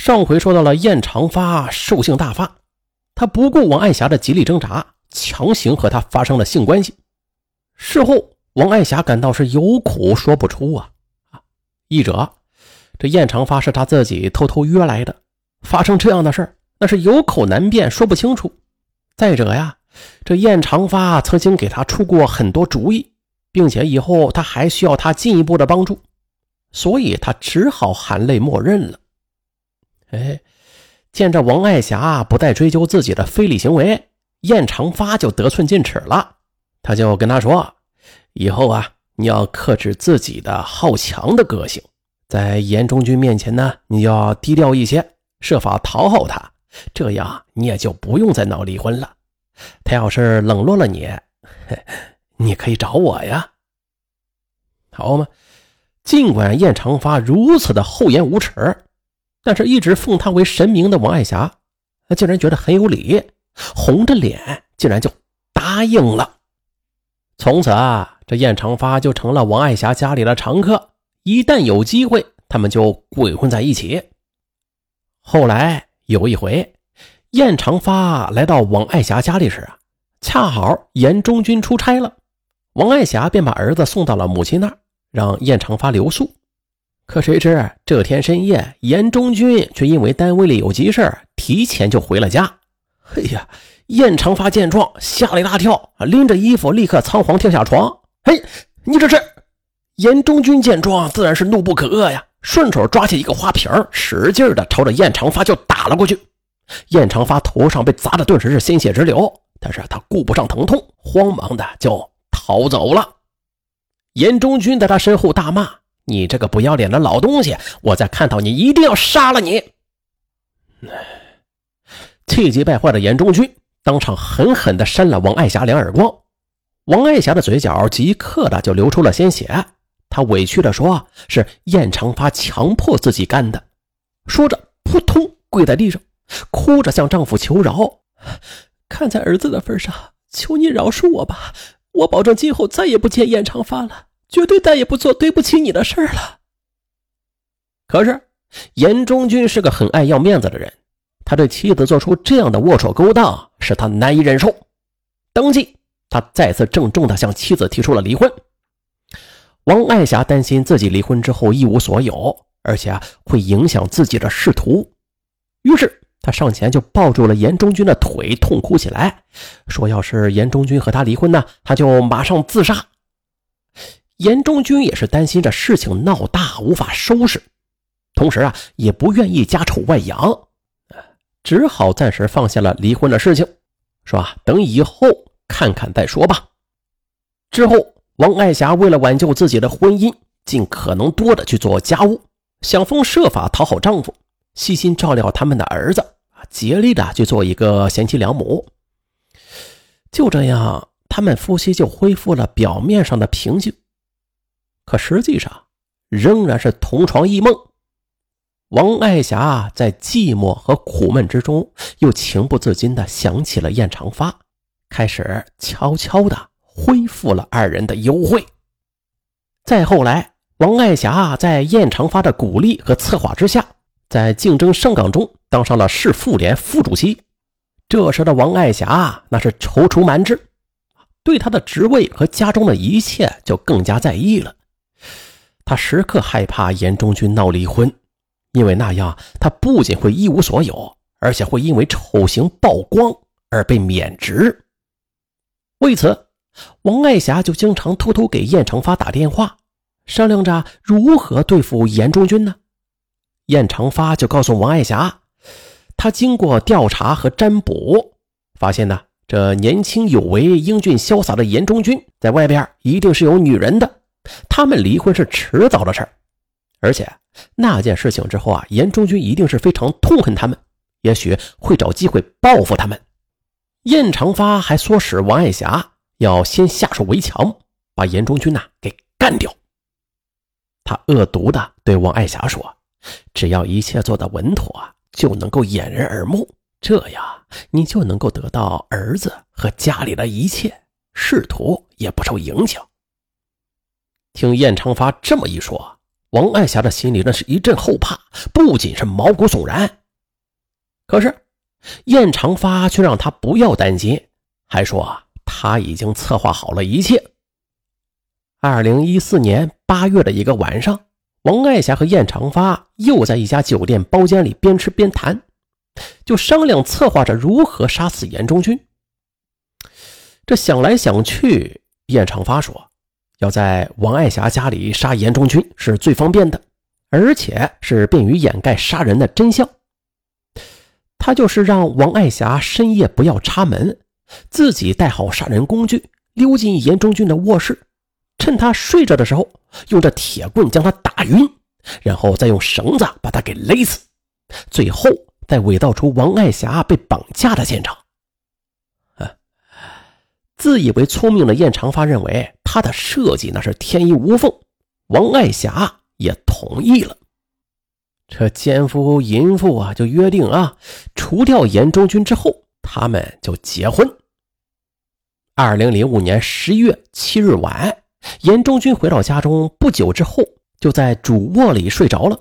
上回说到了燕长发兽性大发，他不顾王爱霞的极力挣扎，强行和她发生了性关系。事后，王爱霞感到是有苦说不出啊啊！一者，这燕长发是他自己偷偷约来的，发生这样的事那是有口难辩，说不清楚。再者呀，这燕长发曾经给他出过很多主意，并且以后他还需要他进一步的帮助，所以他只好含泪默认了。哎，见着王爱霞不再追究自己的非礼行为，燕长发就得寸进尺了。他就跟他说：“以后啊，你要克制自己的好强的个性，在严中军面前呢，你要低调一些，设法讨好他，这样你也就不用再闹离婚了。他要是冷落了你，你可以找我呀，好吗？”尽管燕长发如此的厚颜无耻。但是，一直奉他为神明的王爱霞，竟然觉得很有理，红着脸竟然就答应了。从此啊，这燕长发就成了王爱霞家里的常客。一旦有机会，他们就鬼混在一起。后来有一回，燕长发来到王爱霞家里时啊，恰好严中军出差了，王爱霞便把儿子送到了母亲那儿，让燕长发留宿。可谁知这天深夜，严中军却因为单位里有急事提前就回了家。哎呀，燕长发见状吓了一大跳，拎着衣服立刻仓皇跳下床。嘿，你这是！严中军见状自然是怒不可遏呀，顺手抓起一个花瓶，使劲的朝着燕长发就打了过去。燕长发头上被砸的顿时是鲜血直流，但是他顾不上疼痛，慌忙的就逃走了。严中军在他身后大骂。你这个不要脸的老东西！我再看到你，一定要杀了你！气急败坏的严中军当场狠狠地扇了王爱霞两耳光，王爱霞的嘴角即刻的就流出了鲜血。她委屈地说：“是燕长发强迫自己干的。”说着，扑通跪在地上，哭着向丈夫求饶：“看在儿子的份上，求你饶恕我吧！我保证今后再也不见燕长发了。”绝对再也不做对不起你的事了。可是严中军是个很爱要面子的人，他对妻子做出这样的龌龊勾当，使他难以忍受。当即，他再次郑重地向妻子提出了离婚。王爱霞担心自己离婚之后一无所有，而且啊会影响自己的仕途，于是他上前就抱住了严中军的腿，痛哭起来，说：“要是严中军和他离婚呢，他就马上自杀。”严中军也是担心这事情闹大无法收拾，同时啊也不愿意家丑外扬，只好暂时放下了离婚的事情，说啊等以后看看再说吧。之后，王爱霞为了挽救自己的婚姻，尽可能多的去做家务，想方设法讨好丈夫，细心照料他们的儿子啊，竭力的去做一个贤妻良母。就这样，他们夫妻就恢复了表面上的平静。可实际上，仍然是同床异梦。王爱霞在寂寞和苦闷之中，又情不自禁地想起了燕长发，开始悄悄地恢复了二人的幽会。再后来，王爱霞在燕长发的鼓励和策划之下，在竞争上岗中当上了市妇联副主席。这时的王爱霞那是踌躇满志，对她的职位和家中的一切就更加在意了。他时刻害怕严中军闹离婚，因为那样他不仅会一无所有，而且会因为丑行曝光而被免职。为此，王爱霞就经常偷偷给燕长发打电话，商量着如何对付严中军呢？燕长发就告诉王爱霞，他经过调查和占卜，发现呢，这年轻有为、英俊潇洒的严中军在外边一定是有女人的。他们离婚是迟早的事儿，而且那件事情之后啊，严中军一定是非常痛恨他们，也许会找机会报复他们。燕长发还唆使王爱霞要先下手为强，把严中军呐给干掉。他恶毒的对王爱霞说：“只要一切做得稳妥，就能够掩人耳目，这样你就能够得到儿子和家里的一切，仕途也不受影响。”听燕长发这么一说，王爱霞的心里那是一阵后怕，不仅是毛骨悚然。可是燕长发却让他不要担心，还说他已经策划好了一切。二零一四年八月的一个晚上，王爱霞和燕长发又在一家酒店包间里边吃边谈，就商量策划着如何杀死严中军。这想来想去，燕长发说。要在王爱霞家里杀严中军是最方便的，而且是便于掩盖杀人的真相。他就是让王爱霞深夜不要插门，自己带好杀人工具，溜进严中军的卧室，趁他睡着的时候，用这铁棍将他打晕，然后再用绳子把他给勒死，最后再伪造出王爱霞被绑架的现场。自以为聪明的燕长发认为他的设计那是天衣无缝，王爱霞也同意了。这奸夫淫妇啊，就约定啊，除掉严中军之后，他们就结婚。二零零五年十一月七日晚，严中军回到家中不久之后，就在主卧里睡着了，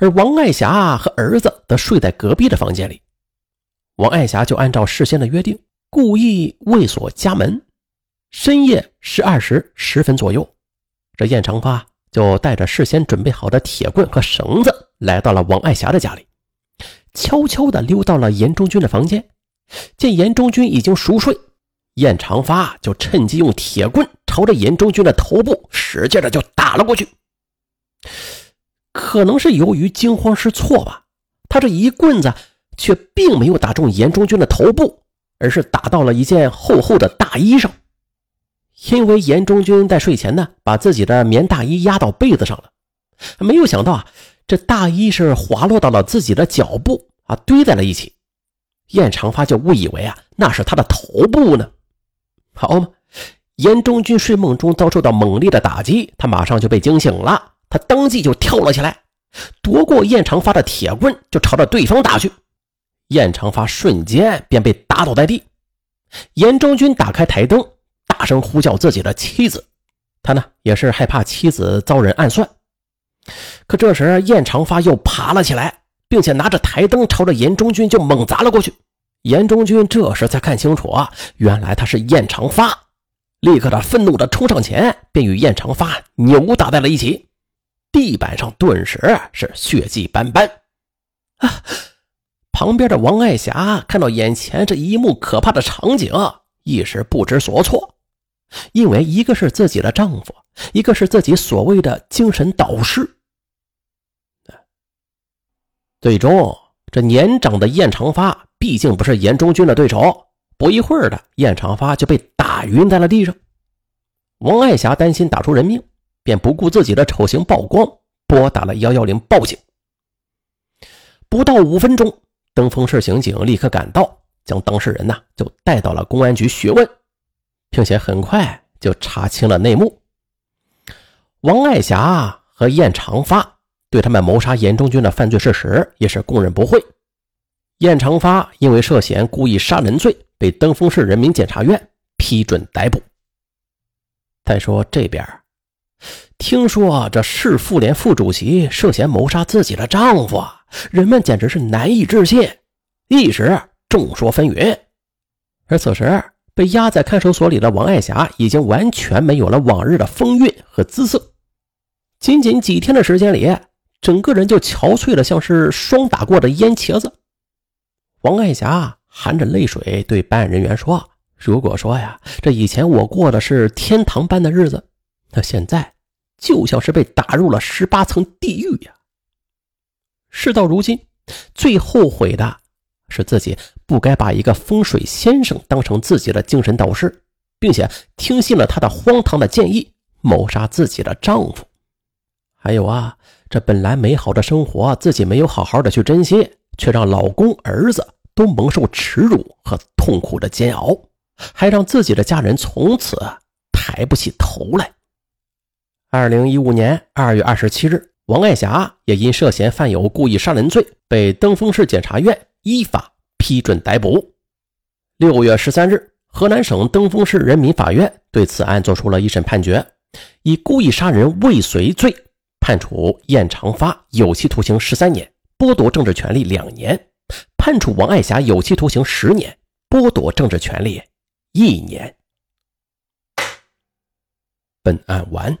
而王爱霞和儿子则睡在隔壁的房间里。王爱霞就按照事先的约定。故意未锁家门，深夜十二时十分左右，这燕长发就带着事先准备好的铁棍和绳子来到了王爱霞的家里，悄悄地溜到了严中军的房间。见严中军已经熟睡，燕长发就趁机用铁棍朝着严中军的头部使劲的就打了过去。可能是由于惊慌失措吧，他这一棍子却并没有打中严中军的头部。而是打到了一件厚厚的大衣上，因为严中军在睡前呢，把自己的棉大衣压到被子上了，没有想到啊，这大衣是滑落到了自己的脚部啊，堆在了一起。燕长发就误以为啊，那是他的头部呢。好嘛，严中军睡梦中遭受到猛烈的打击，他马上就被惊醒了，他当即就跳了起来，夺过燕长发的铁棍，就朝着对方打去。燕长发瞬间便被打倒在地，严中军打开台灯，大声呼叫自己的妻子。他呢也是害怕妻子遭人暗算。可这时燕长发又爬了起来，并且拿着台灯朝着严中军就猛砸了过去。严中军这时才看清楚啊，原来他是燕长发，立刻他愤怒的冲上前，便与燕长发扭打在了一起，地板上顿时是血迹斑斑。啊！旁边的王爱霞看到眼前这一幕可怕的场景，一时不知所措。因为一个是自己的丈夫，一个是自己所谓的精神导师。最终，这年长的燕长发毕竟不是严中军的对手，不一会儿的，燕长发就被打晕在了地上。王爱霞担心打出人命，便不顾自己的丑行曝光，拨打了幺幺零报警。不到五分钟。登封市刑警立刻赶到，将当事人呢就带到了公安局询问，并且很快就查清了内幕。王爱霞和燕长发对他们谋杀严中军的犯罪事实也是供认不讳。燕长发因为涉嫌故意杀人罪，被登封市人民检察院批准逮捕。再说这边，听说这市妇联副主席涉嫌谋杀自己的丈夫。人们简直是难以置信，一时众说纷纭。而此时被压在看守所里的王爱霞已经完全没有了往日的风韵和姿色，仅仅几天的时间里，整个人就憔悴的像是霜打过的烟茄子。王爱霞含着泪水对办案人员说：“如果说呀，这以前我过的是天堂般的日子，那现在就像是被打入了十八层地狱呀。”事到如今，最后悔的是自己不该把一个风水先生当成自己的精神导师，并且听信了他的荒唐的建议，谋杀自己的丈夫。还有啊，这本来美好的生活，自己没有好好的去珍惜，却让老公、儿子都蒙受耻辱和痛苦的煎熬，还让自己的家人从此抬不起头来。二零一五年二月二十七日。王爱霞也因涉嫌犯有故意杀人罪，被登封市检察院依法批准逮捕。六月十三日，河南省登封市人民法院对此案作出了一审判决，以故意杀人未遂罪判处燕长发有期徒刑十三年，剥夺政治权利两年；判处王爱霞有期徒刑十年，剥夺政治权利一年。本案完。